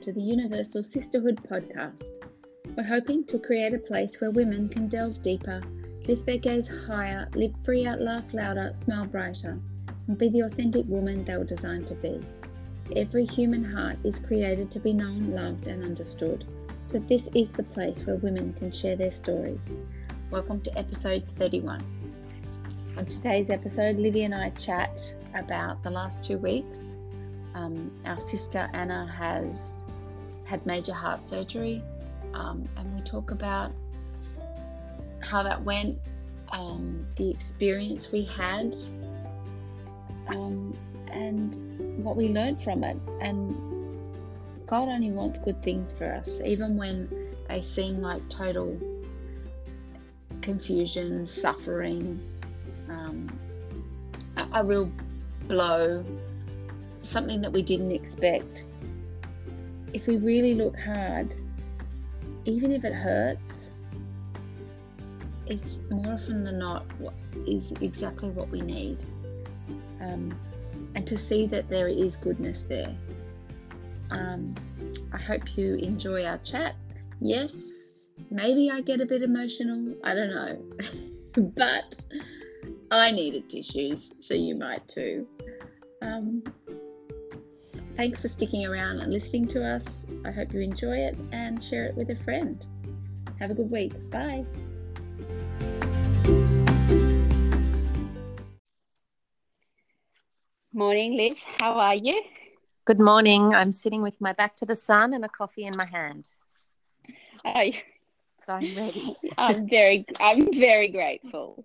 to the Universal Sisterhood podcast. We're hoping to create a place where women can delve deeper, lift their gaze higher, live freer, laugh louder, smile brighter, and be the authentic woman they were designed to be. Every human heart is created to be known, loved, and understood. So, this is the place where women can share their stories. Welcome to episode 31. On today's episode, Livy and I chat about the last two weeks. Um, our sister Anna has had major heart surgery, um, and we talk about how that went, um, the experience we had, um, and what we learned from it. And God only wants good things for us, even when they seem like total confusion, suffering, um, a, a real blow, something that we didn't expect. If we really look hard, even if it hurts, it's more often than not what is exactly what we need. Um, and to see that there is goodness there. Um, I hope you enjoy our chat. Yes, maybe I get a bit emotional. I don't know. but I needed tissues, so you might too. Um, thanks for sticking around and listening to us. I hope you enjoy it and share it with a friend. Have a good week. Bye. Morning, Liv. How are you? Good morning. I'm sitting with my back to the sun and a coffee in my hand. Oh, So I'm ready. I'm very, I'm very grateful.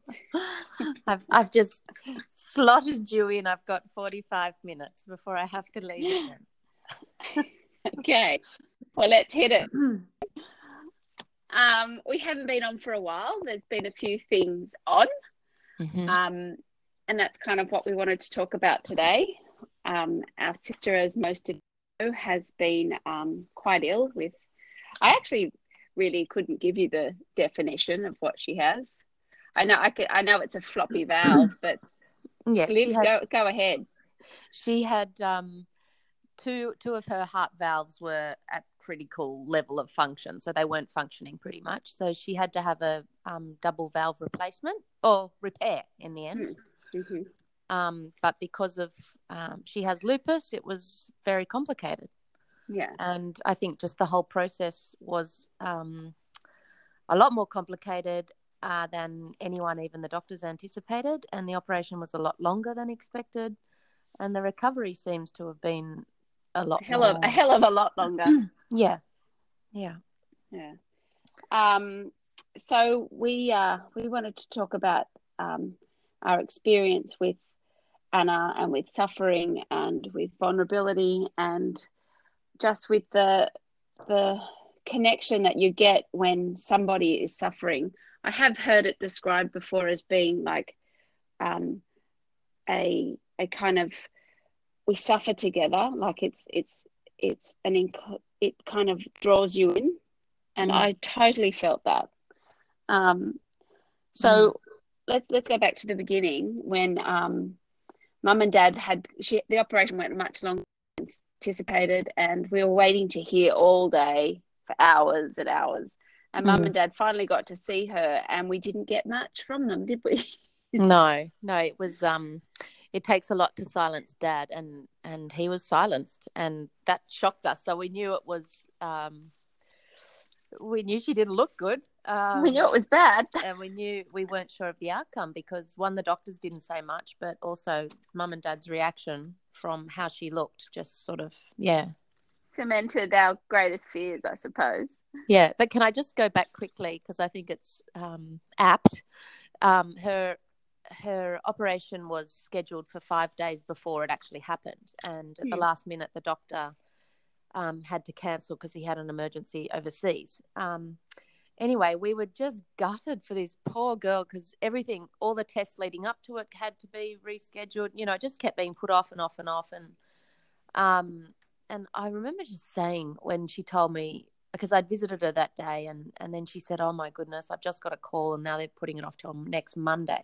I've I've just slotted you in. I've got 45 minutes before I have to leave again. Okay, well, let's hit it. Um, we haven't been on for a while. There's been a few things on, Mhm. um, and that's kind of what we wanted to talk about today. Um, our sister, as most of you know, has been um, quite ill with. I actually really couldn't give you the definition of what she has. I know I, could, I know it's a floppy valve, but Yeah, she had, go go ahead. she had um, two two of her heart valves were at critical level of function, so they weren't functioning pretty much. So she had to have a um, double valve replacement or repair in the end. hmm Um, but because of um, she has lupus, it was very complicated. Yeah. and I think just the whole process was um, a lot more complicated uh, than anyone, even the doctors, anticipated, and the operation was a lot longer than expected, and the recovery seems to have been a lot A hell of a hell of a lot longer. yeah, yeah, Yeah. Um, so we uh, we wanted to talk about um, our experience with Anna and with suffering and with vulnerability and just with the the connection that you get when somebody is suffering. I have heard it described before as being like um, a a kind of we suffer together, like it's it's it's an inc- it kind of draws you in and Mm. I totally felt that. Um, so let's let's go back to the beginning when um, mum and dad had she, the operation went much longer anticipated, and we were waiting to hear all day for hours and hours. And mum Mm. and dad finally got to see her, and we didn't get much from them, did we? no, no, it was um, it takes a lot to silence dad, and and he was silenced, and that shocked us. So we knew it was um, we knew she didn't look good. Um, we knew it was bad. and we knew we weren't sure of the outcome because one the doctors didn't say much but also mum and dad's reaction from how she looked just sort of yeah Cemented our greatest fears, I suppose. yeah but can i just go back quickly because i think it's um, apt um, her her operation was scheduled for five days before it actually happened and at the Hmm. last minute the doctor um, had to cancel because he had an emergency overseas um, anyway, we were just gutted for this poor girl because everything, all the tests leading up to it had to be rescheduled. You know, it just kept being put off and off and off. And um, and I remember just saying when she told me because I'd visited her that day, and and then she said, "Oh my goodness, I've just got a call, and now they're putting it off till next Monday."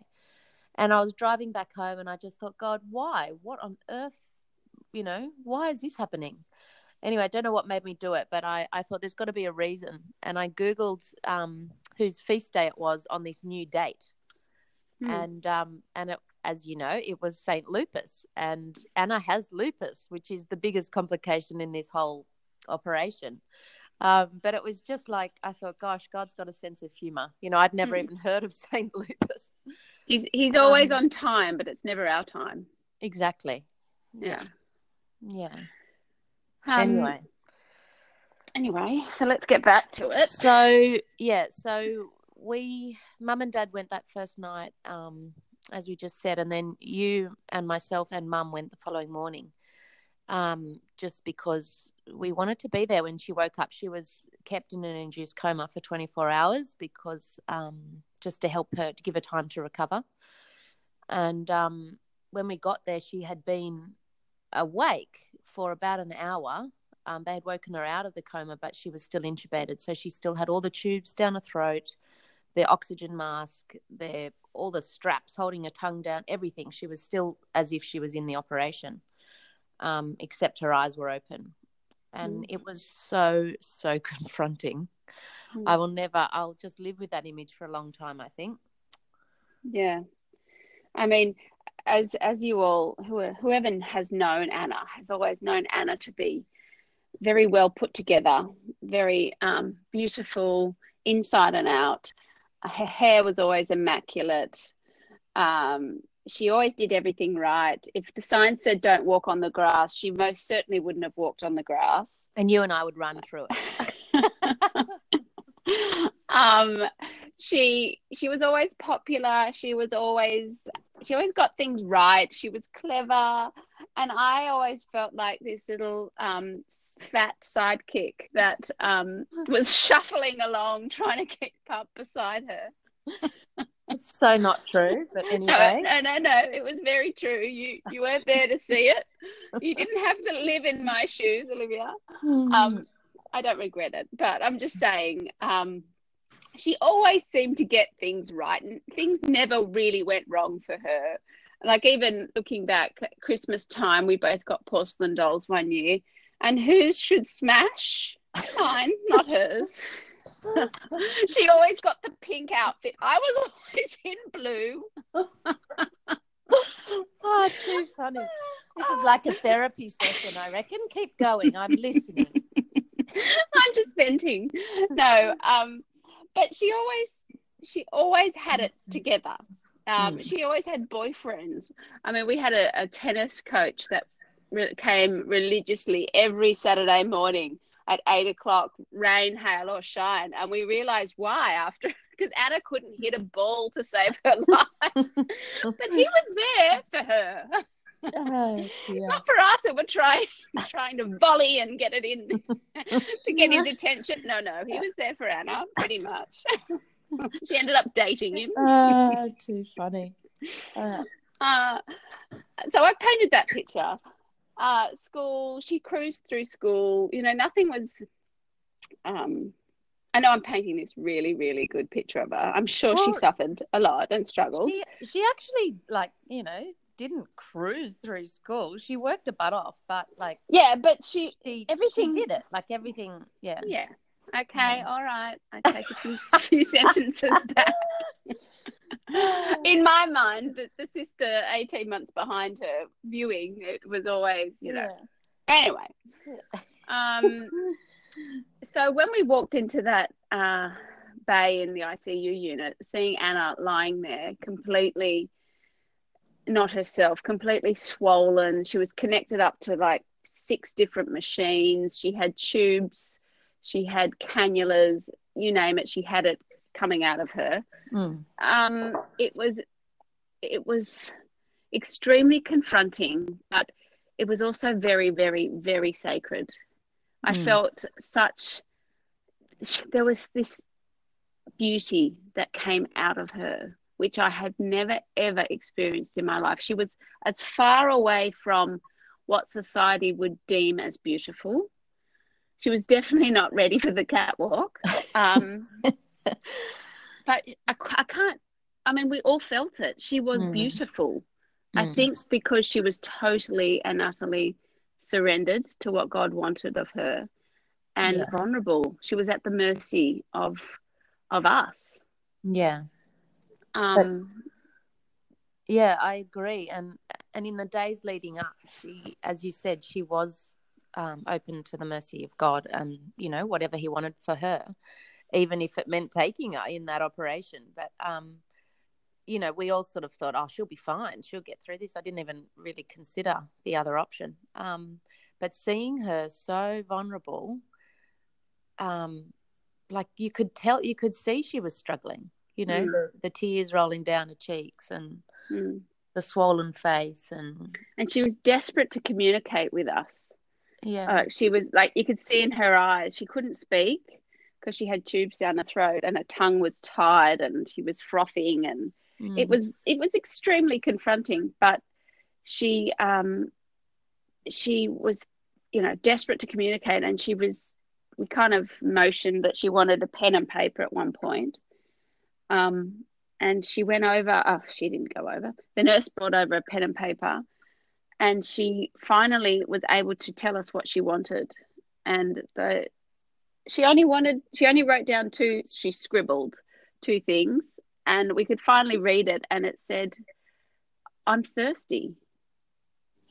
And I was driving back home, and I just thought, God, why? What on earth? You know, why is this happening? Anyway, I don't know what made me do it, but I, I thought there's got to be a reason. And I Googled um, whose feast day it was on this new date. Hmm. And um, and it, as you know, it was Saint Lupus, and Anna has lupus, which is the biggest complication in this whole operation. Um, but it was just like I thought, gosh, God's got a sense of humor. You know, I'd never Mm. even heard of Saint Lupus. He's he's always Um, on time, but it's never our time. Exactly. Yeah. Yeah. Um, anyway, Anyway, so let's get back to it. so yeah, so we, mum and dad went that first night, um, as we just said, and then you and myself and mum went the following morning, um, just because we wanted to be there when she woke up. She was kept in an induced coma for 24 hours because um, just to help her to give her time to recover. And um, when we got there, she had been awake for about an hour. Um, they had woken her out of the coma, but she was still intubated, so she still had all the tubes down her throat, the oxygen mask, the, all the straps holding her tongue down, everything. She was still as if she was in the operation, um, except her eyes were open, and Mm. it was so so confronting. Mm. I will never. I'll just live with that image for a long time. I think. Yeah, I mean, as as you all who whoever has known Anna has always known Anna to be very well put together, very um, beautiful inside and out. Her hair was always immaculate. Um, she always did everything right. If the sign said "Don't walk on the grass," she most certainly wouldn't have walked on the grass. And you and I would run through it. um she she was always popular. She was always she always got things right. She was clever. And i always felt like this little um fat sidekick that um was shuffling along trying to keep up beside her. It's so not true, but anyway. no no no it was very true. You you weren't there to see it. You didn't have to live in my shoes olivia. Hmm. um i don't regret it but i'm just saying um she always seemed to get things right and things never really went wrong for her like even looking back at christmas time we both got porcelain dolls one year and whose should smash mine not hers she always got the pink outfit i was always in blue oh, too funny. This is like a therapy session, I reckon. Keep going. I'm listening. I'm just venting. No, um, but she always she always had it together. Um, Mm. She always had boyfriends. I mean, we had a, a tennis coach that re- came religiously every Saturday morning at eight o'clock, rain, hail, or shine, and we realized why after because Anna couldn't hit a ball to save her life, but he was there for her. Oh. Not for us who were trying trying to volley and get it in to get his attention. No, no, he was there for Anna, pretty much. she ended up dating him. Oh, too funny. Uh, Uh, so I painted that picture. Uh, school, she cruised through school. You know, nothing was. Um, I know I'm painting this really, really good picture of her. I'm sure she suffered a lot and struggled. she, she actually, like, you know, didn't cruise through school. She worked her butt off, but, like, Yeah, but she. she, Everything- she did it. Like, everything, yeah. Yeah. Okay. All right. I take a few, few sentences back. in my mind, the, the sister 18 months behind her viewing it was always, you know. Anyway, um, so when we walked into that uh, bay in the ICU unit, seeing Anna lying there completely not herself, completely swollen, she was connected up to like six different machines. She had tubes, she had cannulas, you name it, she had it coming out of her Mm. um, it was it was extremely confronting, but it was also very, very, very sacred. I Mm. felt such there was this beauty that came out of her, which I had never ever experienced in my life. She was as far away from what society would deem as beautiful. She was definitely not ready for the catwalk. Um, but I, I can't, I mean, we all felt it. She was Mm. beautiful. I Mm. think because she was totally and utterly surrendered to what God wanted of her and Yeah. vulnerable. She was at the mercy of of us. Yeah. Um, Yeah, I agree. And and in the days leading up, she, as you said, she was um, open to the mercy of God, and you know whatever He wanted for her, even if it meant taking her in that operation. But um, you know, we all sort of thought, oh, she'll be fine. She'll get through this. I didn't even really consider the other option. Um, but seeing her so vulnerable, um, like you could tell, you could see she was struggling. You know, Mm. the, tears rolling down her cheeks and mm. the swollen face and and she was desperate to communicate with us. yeah Uh, she was like you could see in her eyes. She couldn't speak because she had tubes down her throat and her tongue was tied and she was frothing and Mm. it was it was extremely confronting. But she um she was you know desperate to communicate and she was we kind of motioned that she wanted a pen and paper at one point. Um, and she went over. Oh, she didn't go over. The nurse brought over a pen and paper, and she finally was able to tell us what she wanted. And the she only wanted she only wrote down two. She scribbled two things, and we could finally read it. And it said, "I'm thirsty,"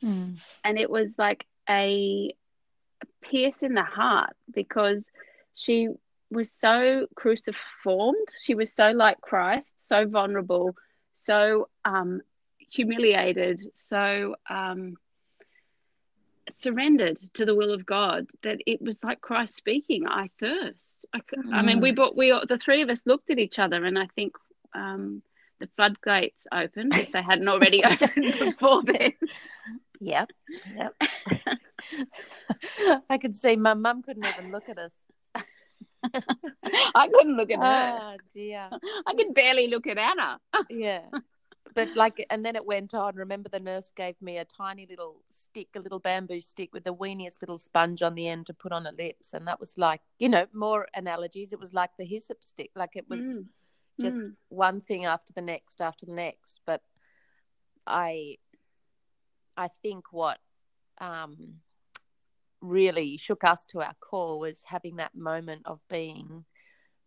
Mm. and it was like a pierce in the heart because she was so cruciformed. She was so like Christ, so vulnerable, so um, humiliated, so um, surrendered to the will of God that it was like Christ speaking. I thirst. I mean, we bought we the three of us looked at each other, and I think. Um, the floodgates opened if they hadn't already opened before then. Yep. Yep. I could see my mum couldn't even look at us. I couldn't look at her. Oh dear. I could barely look at Anna. Yeah. But like, and then it went on. Remember, the nurse gave me a tiny little stick, a little bamboo stick with the weeniest little sponge on the end to put on her lips, and that was like, you know, more analogies. It was like the hyssop stick, like it was Mm. just Mm. one thing after the next after the next. But I, I think what um, really shook us to our core was having that moment of being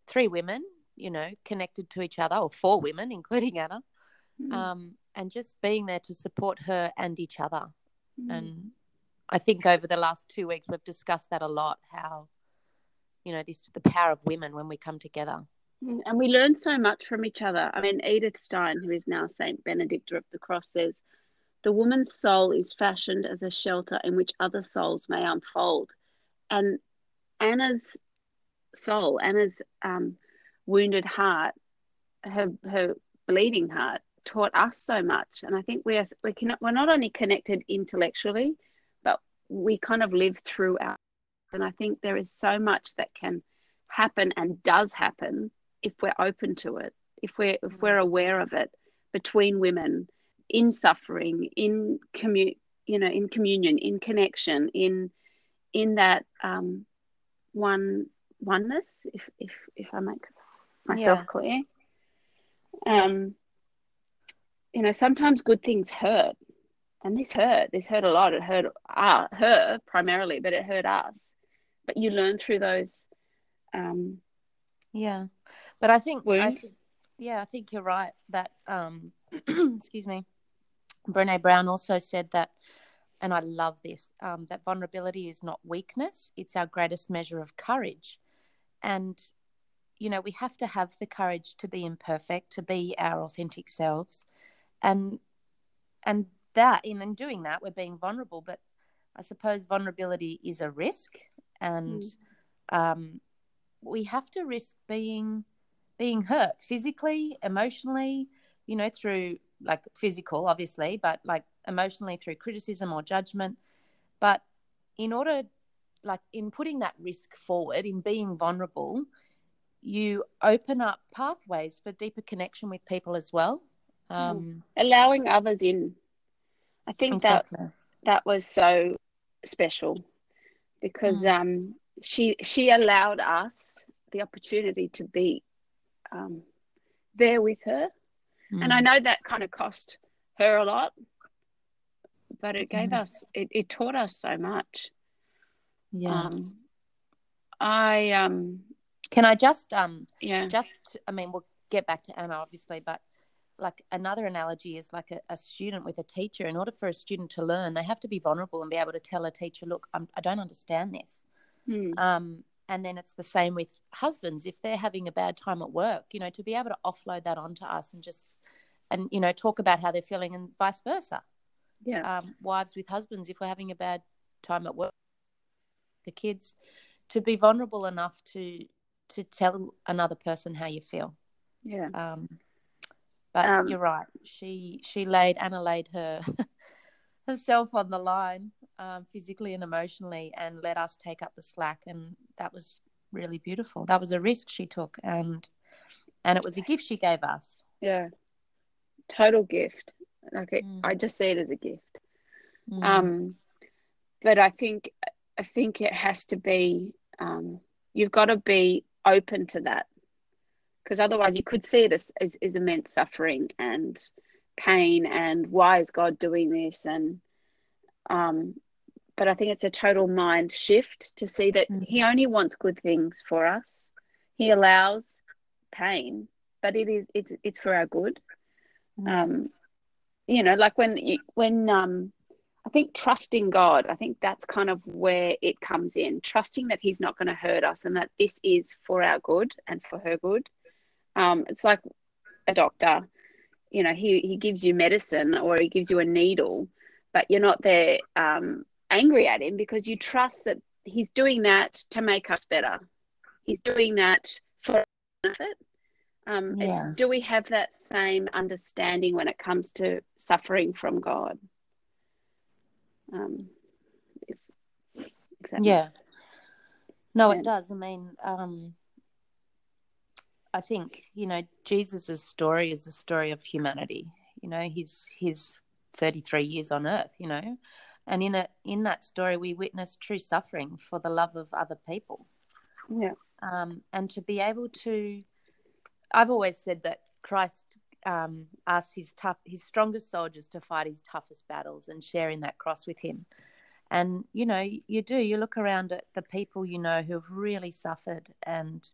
three women, you know, connected to each other, or four women, including Anna, Mm. um, and just being there to support her and each other. Mm. And I think over the last two weeks we've discussed that a lot. How, you know, this the power of women when we come together. Mm, And we learn so much from each other. I mean, Edith Stein, who is now Saint Benedicta of the Cross, says, The woman's soul is fashioned as a shelter in which other souls may unfold. And Anna's soul, Anna's um, wounded heart, her, her bleeding heart, taught us so much. And I think we are, we can, we're not only connected intellectually, but we kind of live through our. And I think there is so much that can happen and does happen if we're open to it, if we're if we're aware of it between women in suffering, in commu you know, in communion, in connection, in in that um, one oneness, if if if I make myself Yeah. clear. Um, you know, sometimes good things hurt, and this hurt. This hurt a lot. It hurt uh, her primarily, but it hurt us. But you learn through those um, Yeah, but I think, I Wounds? Yeah, I think you're right. That um, excuse me, Brene Brown also said that, and I love this. Um, that vulnerability is not weakness; it's our greatest measure of courage. And you know, we have to have the courage to be imperfect, to be our authentic selves, and and that in in doing that, we're being vulnerable. But I suppose vulnerability is a risk, and um, we have to risk being being hurt physically, emotionally, you know, through like physical, obviously, but like emotionally through criticism or judgment. But in order, like in putting that risk forward, in being vulnerable, you open up pathways for deeper connection with people as well. Um, allowing others in. I think that that was so special because Mm. um, she she allowed us the opportunity to be um, there with her, and I Mm. know that kind of cost her a lot but it gave us it, it taught us so much. Yeah. Um, I um Can I just um yeah just I mean we'll get back to Anna obviously, but like another analogy is like a, a student with a teacher. In order for a student to learn, they have to be vulnerable and be able to tell a teacher, "Look, I'm, I do not understand this." Hmm. Um, and then it's the same with husbands if they're having a bad time at work. You know, to be able to offload that onto us and just and you know talk about how they're feeling and vice versa. yeah Um, wives with husbands, if we're having a bad time at work, the kids, to be vulnerable enough to to tell another person how you feel. yeah Um, but Um, you're right. She she laid Anna laid her herself on the line um, physically and emotionally, and let us take up the slack, and that was really beautiful. That was a risk she took, and and it was a gift she gave us. yeah total gift. Like it, Mm. I just see it as a gift. Mm. Um, but I think I think it has to be um, you've got to be open to that because otherwise you could see it as, as, as immense suffering and pain and why is God doing this? And um, but I think it's a total mind shift to see that Mm. He only wants good things for us. He allows pain, but it is it's it's for our good. Um you know like when you when um i think trusting god i think that's kind of where it comes in trusting that he's not going to hurt us and that this is for our good and for her good. Um it's like a doctor you know he he gives you medicine or he gives you a needle but you're not there um angry at him because you trust that he's doing that to make us better he's doing that for benefit um, Yeah. do we have that same understanding when it comes to suffering from God? Um, if, if yeah. No, it does. I mean, um, I think you know Jesus' story is a story of humanity. You know, he's he's 33 years on earth. You know, and in a in that story, we witness true suffering for the love of other people. yeah, um, and to be able to i've always said that christ um, asked his tough his strongest soldiers to fight his toughest battles and share in that cross with him and you know you do you look around at the people you know who have really suffered and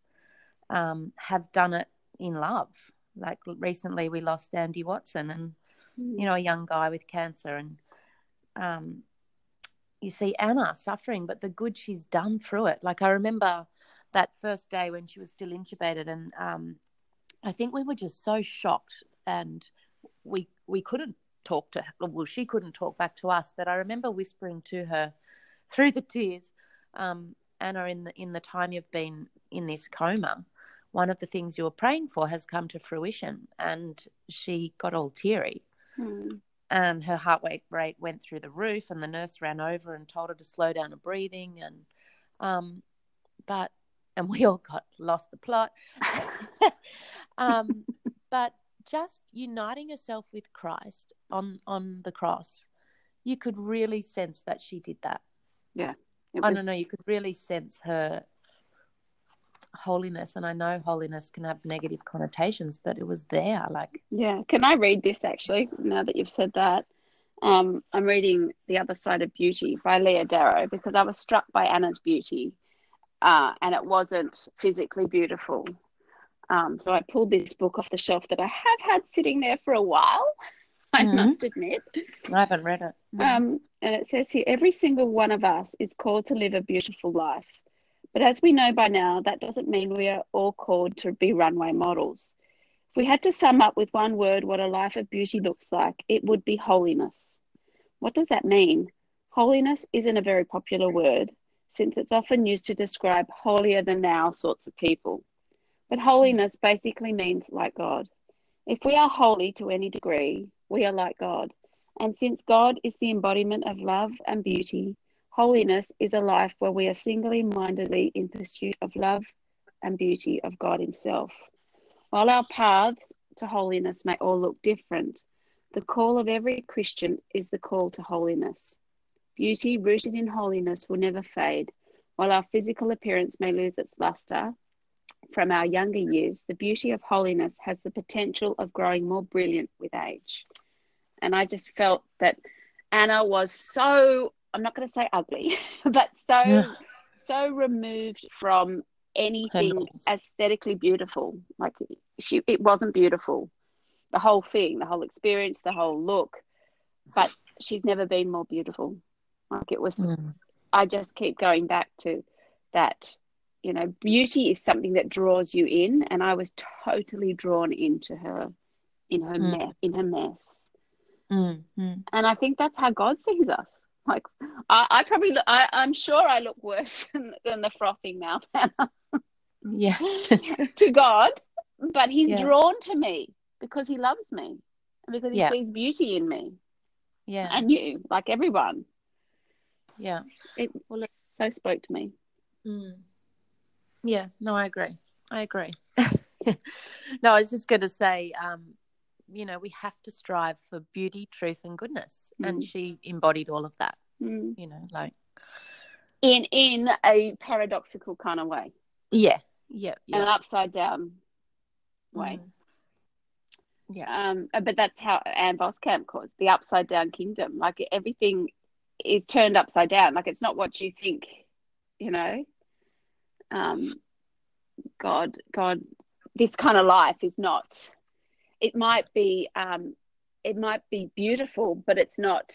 um, have done it in love. Like recently we lost andy watson and you know a young guy with cancer and um, you see anna suffering but the good she's done through it. Like i remember that first day when she was still intubated and um, i think we were just so shocked and we we couldn't talk to her well she couldn't talk back to us but i remember whispering to her through the tears um, anna in the in the time you've been in this coma one of the things you were praying for has come to fruition. And she got all teary. Mm. and her heart rate rate went through the roof and the nurse ran over and told her to slow down her breathing. And um but and we all got lost the plot. Um but just uniting herself with Christ on on the cross you could really sense that she did that. It I don't know you could really sense her holiness and I know holiness can have negative connotations but it was there like Yeah, can I read this actually? Now that you've said that, um, I'm reading "The Other Side of Beauty" by Leah Darrow because I was struck by Anna's beauty, uh, and it wasn't physically beautiful. Um, so I pulled this book off the shelf that I have had sitting there for a while. I Mhm. must admit. I haven't read it Um, and it says here every single one of us is called to live a beautiful life. But as we know by now, that doesn't mean we are all called to be runway models. If we had to sum up with one word what a life of beauty looks like, it would be holiness. What does that mean? Holiness isn't a very popular word since it's often used to describe holier than thou sorts of people. But holiness basically means like God. If we are holy to any degree, we are like God. And since God is the embodiment of love and beauty, holiness is a life where we are singly mindedly in pursuit of love and beauty of God Himself. While our paths to holiness may all look different, the call of every Christian is the call to holiness. Beauty rooted in holiness will never fade. While our physical appearance may lose its luster from our younger years, the beauty of holiness has the potential of growing more brilliant with age. And I just felt that Anna was so, I'm not going to say ugly, but so, Yeah. so removed from anything aesthetically beautiful. Like she, it wasn't beautiful. The whole thing, the whole experience, the whole look. But she's never been more beautiful. Like it was, Mm. I just keep going back to that. You know, beauty is something that draws you in, and I was totally drawn into her, in her Mm. mess, in her mess. Mm. Mm. And I think that's how God sees us. Like I, I probably, look, I, I'm sure I look worse than, than the frothing mouth Yeah. to God, but He's Yeah. drawn to me because He loves me and because He Yeah. sees beauty in me yeah. and you, like everyone. yeah. It Well, so spoke to me. Mm. Yeah, no, I agree. I agree. no, I was just going to say, um, you know, we have to strive for beauty, truth, and goodness, and Mm. she embodied all of that. Mm. You know, like In in a paradoxical kind of way, yeah, yeah, an upside down way. Mm. Yeah, Um, but that's how Ann Voskamp calls it, the upside down kingdom. Like everything is turned upside down. Like it's not what you think, you know. Um, God, God, this kind of life is not. It might be, um, it might be beautiful, but it's not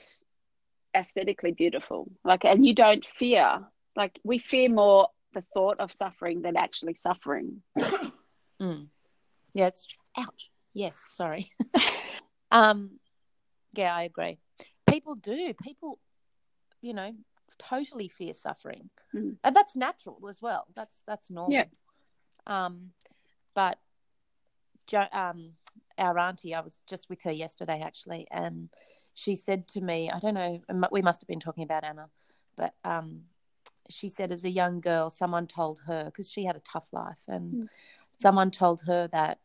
aesthetically beautiful. Like, and you don't fear. Like we fear more the thought of suffering than actually suffering. mm. yeah. It's ouch. Yes, sorry. um, yeah, I agree. People do. People, you know, totally fear suffering, Mm. and that's natural as well. That's that's normal. Yeah. Um, but um, our auntie, I was just with her yesterday actually, and she said to me, I don't know, we must have been talking about Anna, but um, she said as a young girl, someone told her because she had a tough life, and Mm. someone told her that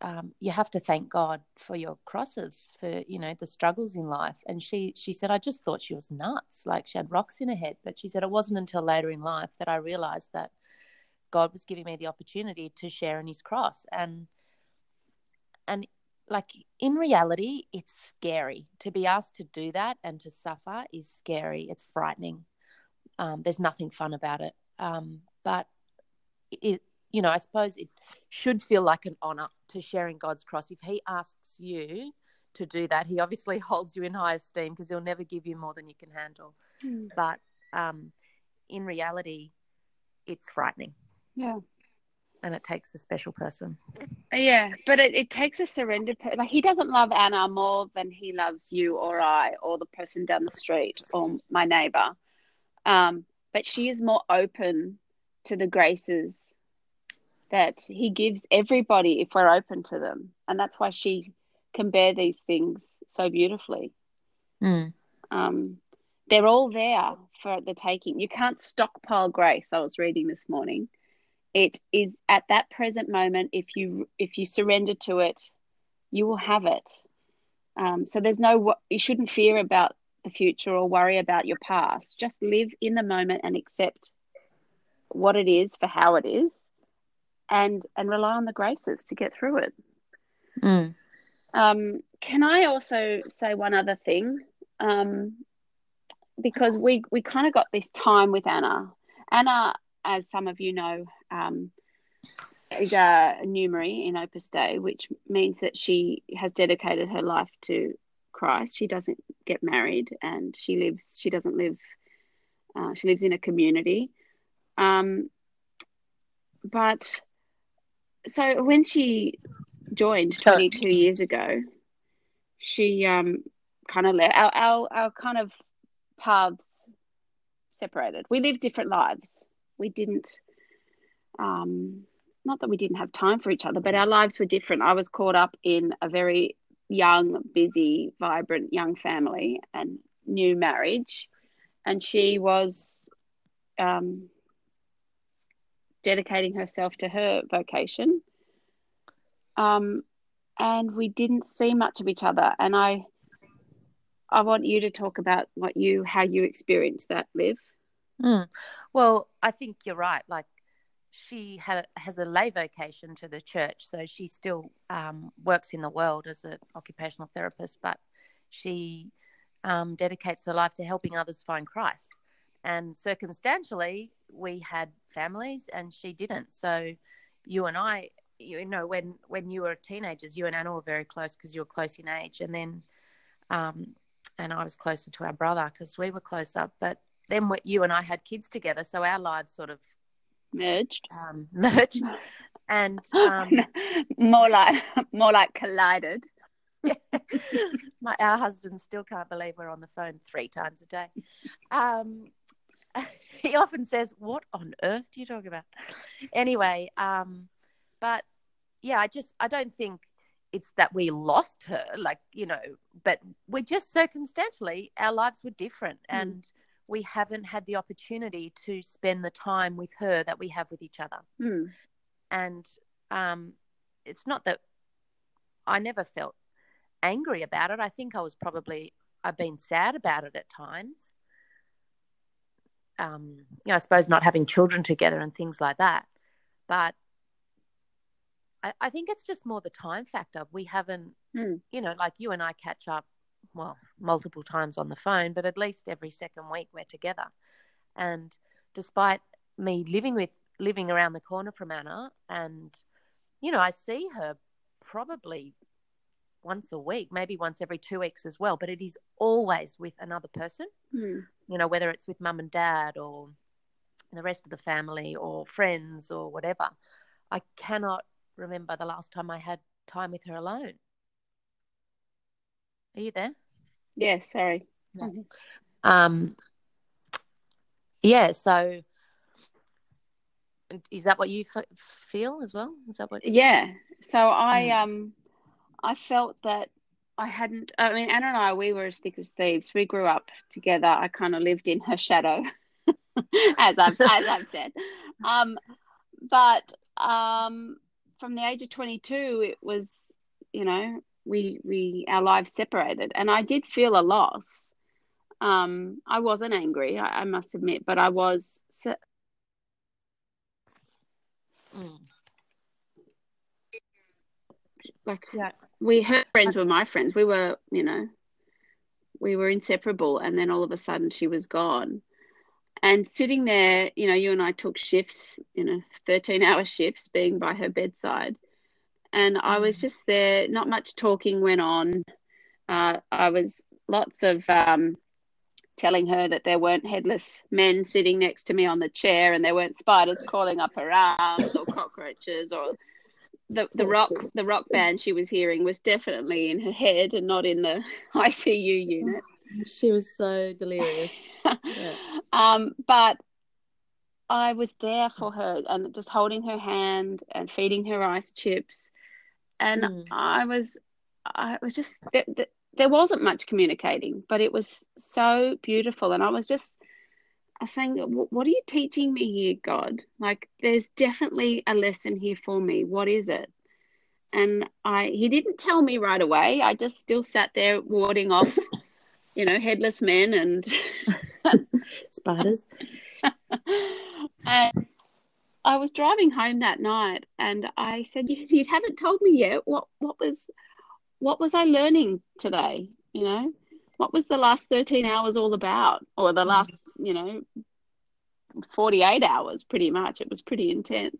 um, you have to thank God for your crosses, for you know the struggles in life. And she she said, I just thought she was nuts, like she had rocks in her head. But she said it wasn't until later in life that I realized that God was giving me the opportunity to share in His cross, and and like in reality, it's scary to be asked to do that and to suffer is scary. It's frightening. Um, there's nothing fun about it. Um, but it, you know, I suppose it should feel like an honor to share in God's cross. If He asks you to do that, He obviously holds you in high esteem because He'll never give you more than you can handle. But um, in reality, it's frightening Yeah. And it takes a special person. Yeah, but it, it takes a surrendered per- like he doesn't love Anna more than he loves you or I or the person down the street or my neighbor. Um, but she is more open to the graces that he gives everybody if we're open to them. And that's why she can bear these things so beautifully. Mm. Um, they're all there for the taking. You can't stockpile grace. I was reading this morning. It is at that present moment. If you if you surrender to it, you will have it. Um, so there's no you shouldn't fear about the future or worry about your past. Just live in the moment and accept what it is for how it is, and and rely on the graces to get through it. Mm. Um, can I also say one other thing? Um, because we we kind of got this time with Anna. Anna, as some of you know, um, is a numerary in Opus Dei, which means that she has dedicated her life to Christ. She doesn't get married, and she lives. She doesn't live. Uh, she lives in a community. Um, but so when she joined 22 years ago, she um, kind of left our, our, our kind of paths separated. We live different lives. We didn't, um, not that we didn't have time for each other, but our lives were different. I was caught up in a very young, busy, vibrant young family and new marriage. And she was um, dedicating herself to her vocation. Um, and we didn't see much of each other. And I, I want you to talk about what you, how you experienced that, Liv. Mm. Well, I think you're right. Like she had has a lay vocation to the church, so she still um, works in the world as an occupational therapist, but she um, dedicates her life to helping others find Christ. And circumstantially, we had families and she didn't. So you and I, you know, when, when you were teenagers, you and Anna were very close because you were close in age. And then, um, and I was closer to our brother because we were closer. But then you and I had kids together. So our lives sort of merged. Um, merged. And um, more like more like collided. My, our husband still can't believe we're on the phone three times a day. Um, he often says, "What on earth do you talk about?" Anyway, um, but yeah, I just I don't think it's that we lost her, like you know, but we're just circumstantially our lives were different, mm. and we haven't had the opportunity to spend the time with her that we have with each other. Mm. And um, it's not that I never felt angry about it. I think I was probably I've been sad about it at times. Um, you know, I suppose not having children together and things like that. But I, I think it's just more the time factor. We haven't, mm. you know, like you and I catch up, well, multiple times on the phone, but at least every second week we're together. And despite me living with living around the corner from Anna, and you know, I see her probably once a week, maybe once every two weeks as well, but it is always with another person. Mm. You know, whether it's with mum and dad or the rest of the family or friends or whatever. I cannot remember the last time I had time with her alone. Are you there? Yeah, sorry. Yeah. Um, yeah, so is that what you f- feel as well? Is that what? Yeah. So I mm. um I felt that I hadn't. I mean, Anna and I, we were as thick as thieves. We grew up together. I kind of lived in her shadow, as I've as I've said. Um, but um, from the age of twenty two, it was you know we we our lives separated, and I did feel a loss. Um, I wasn't angry, I, I must admit, but I was. Mm. Like yeah we her friends were my friends. We were, you know, we were inseparable. And then all of a sudden she was gone. And sitting there, you know, you and I took shifts, you know, 13 hour shifts being by her bedside. And I was mm. just there, not much talking went on. Uh, I was lots of um, telling her that there weren't headless men sitting next to me on the chair and there weren't spiders crawling up her arms or cockroaches or the the rock the rock band she was hearing was definitely in her head and not in the ICU unit. She was so delirious. yeah. um, but I was there for her and just holding her hand and feeding her ice chips, and mm. I was I was just there, there wasn't much communicating, but it was so beautiful, and I was just I was saying, what are you teaching me here, God? Like, there's definitely a lesson here for me. What is it? And I, he didn't tell me right away. I just still sat there warding off, you know, headless men and spiders. and I was driving home that night, and I said, you, "You haven't told me yet. What, what was, what was I learning today? You know, what was the last thirteen hours all about, or the last you know, 48 hours pretty much. It was pretty intense.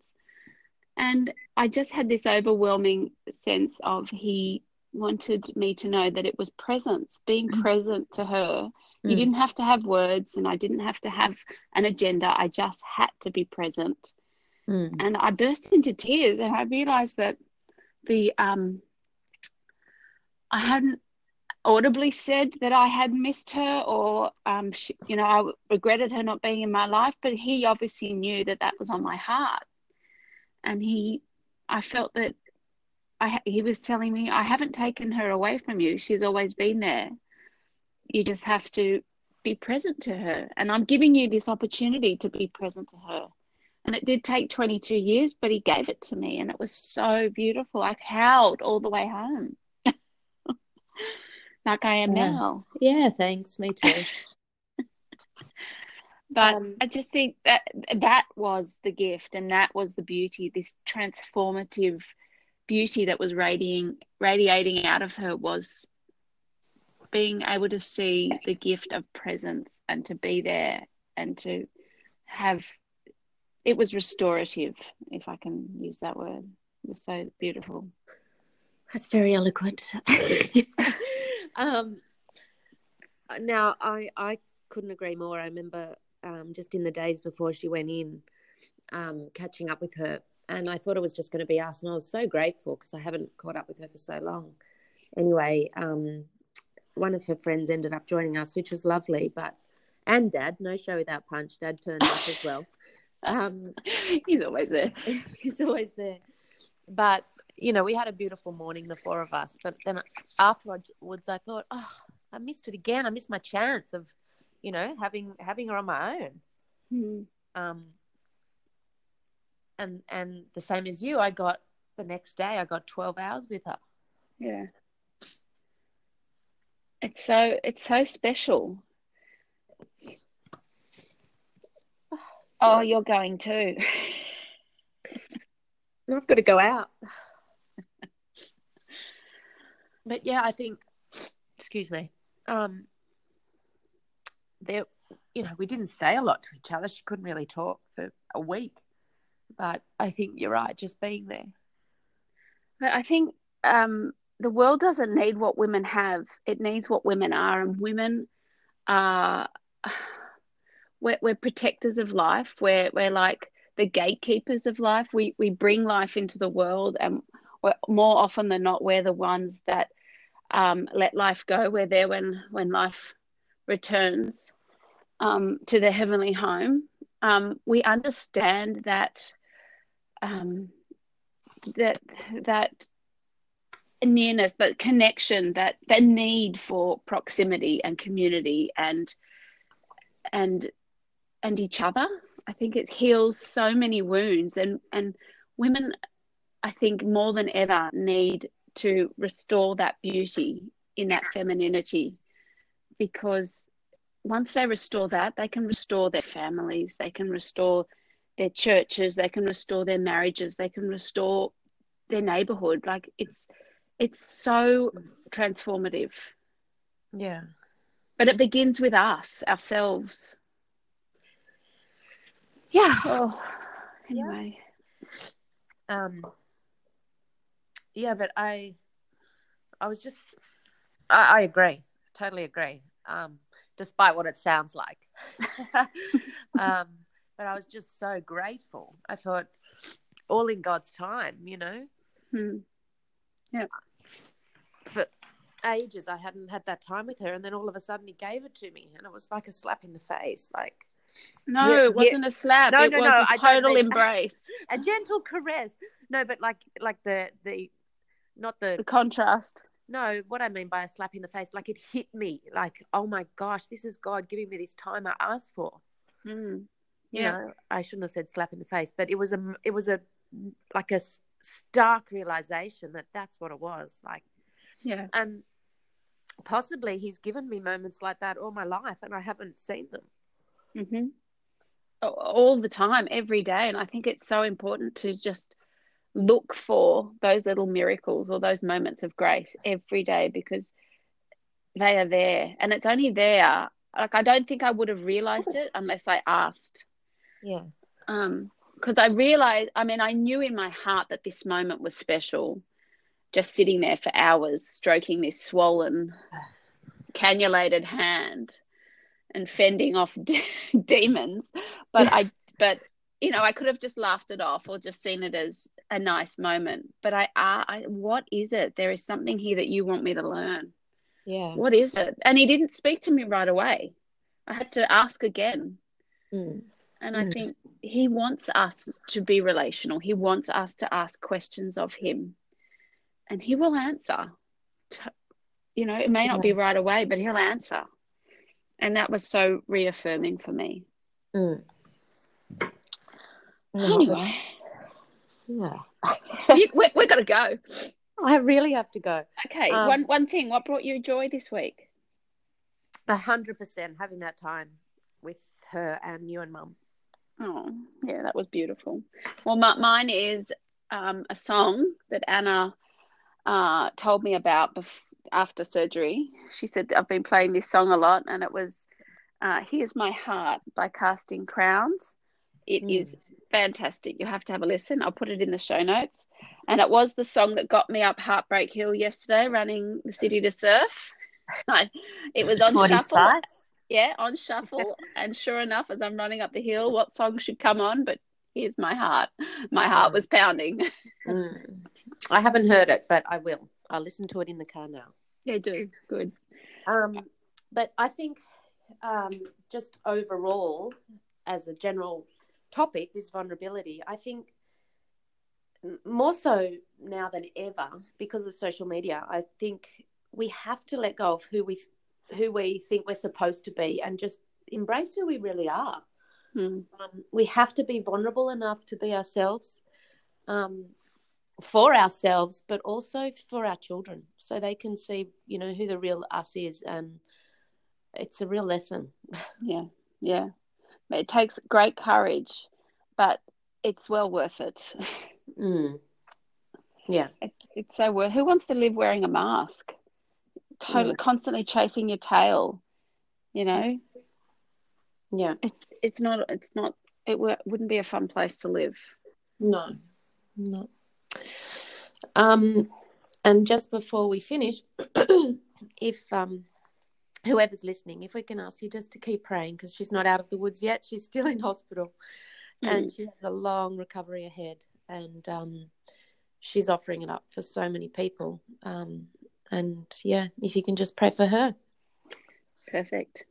And I just had this overwhelming sense of he wanted me to know that it was presence, being mm. present to her. Mm. You didn't have to have words and I didn't have to have an agenda. I just had to be present. Mm. And I burst into tears and I realized that the um I hadn't audibly said that I had missed her or, um, she, you know, I regretted her not being in my life, but he obviously knew that that was on my heart. And he, I felt that I, he was telling me, I haven't taken her away from you. She's always been there. You just have to be present to her. And I'm giving you this opportunity to be present to her. And it did take 22 years, but he gave it to me. And it was so beautiful. I howled all the way home like I am yeah. now. Yeah, thanks. Me too. but um, I just think that that was the gift and that was the beauty, this transformative beauty that was radiating radiating out of her was being able to see the gift of presence and to be there and to have it was restorative, if I can use that word. It was so beautiful. That's very eloquent. um, now, I I couldn't agree more. I remember um, just in the days before she went in, um, catching up with her, and I thought it was just going to be us, and I was so grateful because I haven't caught up with her for so long. Anyway, um, one of her friends ended up joining us, which was lovely, but and Dad, no show without punch. Dad turned up as well. Um, he's always there. he's always there. But you know, we had a beautiful morning, the four of us. But then afterwards, I thought, oh, I missed it again. I missed my chance of, you know, having having her on my own. Mm. Um, and and the same as you, I got the next day. I got twelve hours with her. Yeah. It's so it's so special. Oh, you're going too. I've got to go out. but yeah, I think. Excuse me. Um, there, you know, we didn't say a lot to each other. She couldn't really talk for a week, but I think you're right. Just being there. But I think um, the world doesn't need what women have; it needs what women are, and women are. We're, we're protectors of life. We're we're like the gatekeepers of life. We we bring life into the world, and more often than not, we're the ones that um, let life go. We're there when when life returns um, to the heavenly home. Um, we understand that um, that that nearness, that connection, that the need for proximity and community and and and each other I think it heals so many wounds, and and women, I think more than ever need to restore that beauty in that femininity, because once they restore that, they can restore their families, they can restore their churches, they can restore their marriages, they can restore their neighborhood. Like it's it's so transformative. Yeah. But it begins with us, ourselves. Yeah. Oh, anyway. Yeah. Um. Yeah, but I, I was just, I, I agree, totally agree. Um, despite what it sounds like. um, but I was just so grateful. I thought, all in God's time, you know. Hmm. Yeah. For ages, I hadn't had that time with her, and then all of a sudden, He gave it to me, and it was like a slap in the face. Like, no, yeah, it wasn't yeah. a slap. No, it no, was no, a total embrace. A gentle caress. No, but like like the the not the the contrast. No, what I mean by a slap in the face, like it hit me, like oh my gosh, this is God giving me this time I asked for. Mm. Yeah, you know, I shouldn't have said slap in the face, but it was a it was a like a stark realization that that's what it was like. Yeah, and possibly He's given me moments like that all my life, and I haven't seen them. Mm-hmm. All the time, every day. And I think it's so important to just look for those little miracles or those moments of grace every day because they are there. And it's only there. Like, I don't think I would have realized it unless I asked. Yeah. Um, because I realized, I mean, I knew in my heart that this moment was special. Just sitting there for hours, stroking this swollen, cannulated hand and fending off d- demons. But i but you know i could have just laughed it off or just seen it as a nice moment. But I, I, I what is it? There is something here that you want me to learn. Yeah. What is it? And he didn't speak to me right away. I had to ask again. Mm. and mm. i think he wants us to be relational. He wants us to ask questions of him. And he will answer. You know it may not be right away but he'll answer and that was so reaffirming for me. Mm. Anyway, yeah, we, we, we got to go. I really have to go. Okay, um, one one thing. What brought you joy this week? A hundred percent having that time with her and you and Mum. Oh, yeah, that was beautiful. Well, my, mine is um, a song that Anna uh, told me about bef- after surgery. She said, I've been playing this song a lot, and it was uh, Here's My Heart by Casting Crowns. It Mm. is fantastic. You have to have a listen. I'll put it in the show notes. And it was the song that got me up Heartbreak Hill yesterday, running the city to surf. it was on shuffle. Spice. Yeah, on shuffle. and sure enough, as I'm running up the hill, what song should come on? But here's my heart. My heart was pounding. Mm. I haven't heard it, but I will. I'll listen to it in the car now. Yeah, do. Good. Um, but I think um, just overall, as a general topic, this vulnerability, I think more so now than ever because of social media. I think we have to let go of who we who we think we're supposed to be and just embrace who we really are. Hmm. Um, we have to be vulnerable enough to be ourselves. Um, for ourselves, but also for our children, so they can see, you know, who the real us is, and it's a real lesson. Yeah, yeah. It takes great courage, but it's well worth it. Mm. Yeah, It, it's so worth. Who wants to live wearing a mask? Totally, constantly chasing your tail. You know, yeah, it's it's not it's not it w- wouldn't be a fun place to live. no, no. Um, and just before we finish, if um, whoever's listening, if we can ask you just to keep praying because she's not out of the woods yet, she's still in hospital, and she has a long recovery ahead, and um, she's offering it up for so many people. Um, and yeah, if you can just pray for her. Perfect.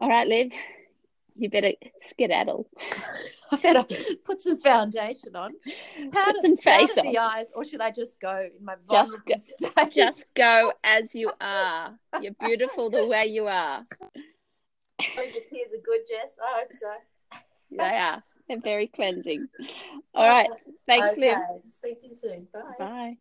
All right, Liv, you better skedaddle. I better put some foundation on. Powder, Put some face powder on. the eyes, or should I just go in my Just go- state? Just go as you are. You're beautiful the way you are. I think the tears are good, Jess. I hope so. They are. They're very cleansing. All right. Thanks, Liv. Speak to you soon. Bye. Bye.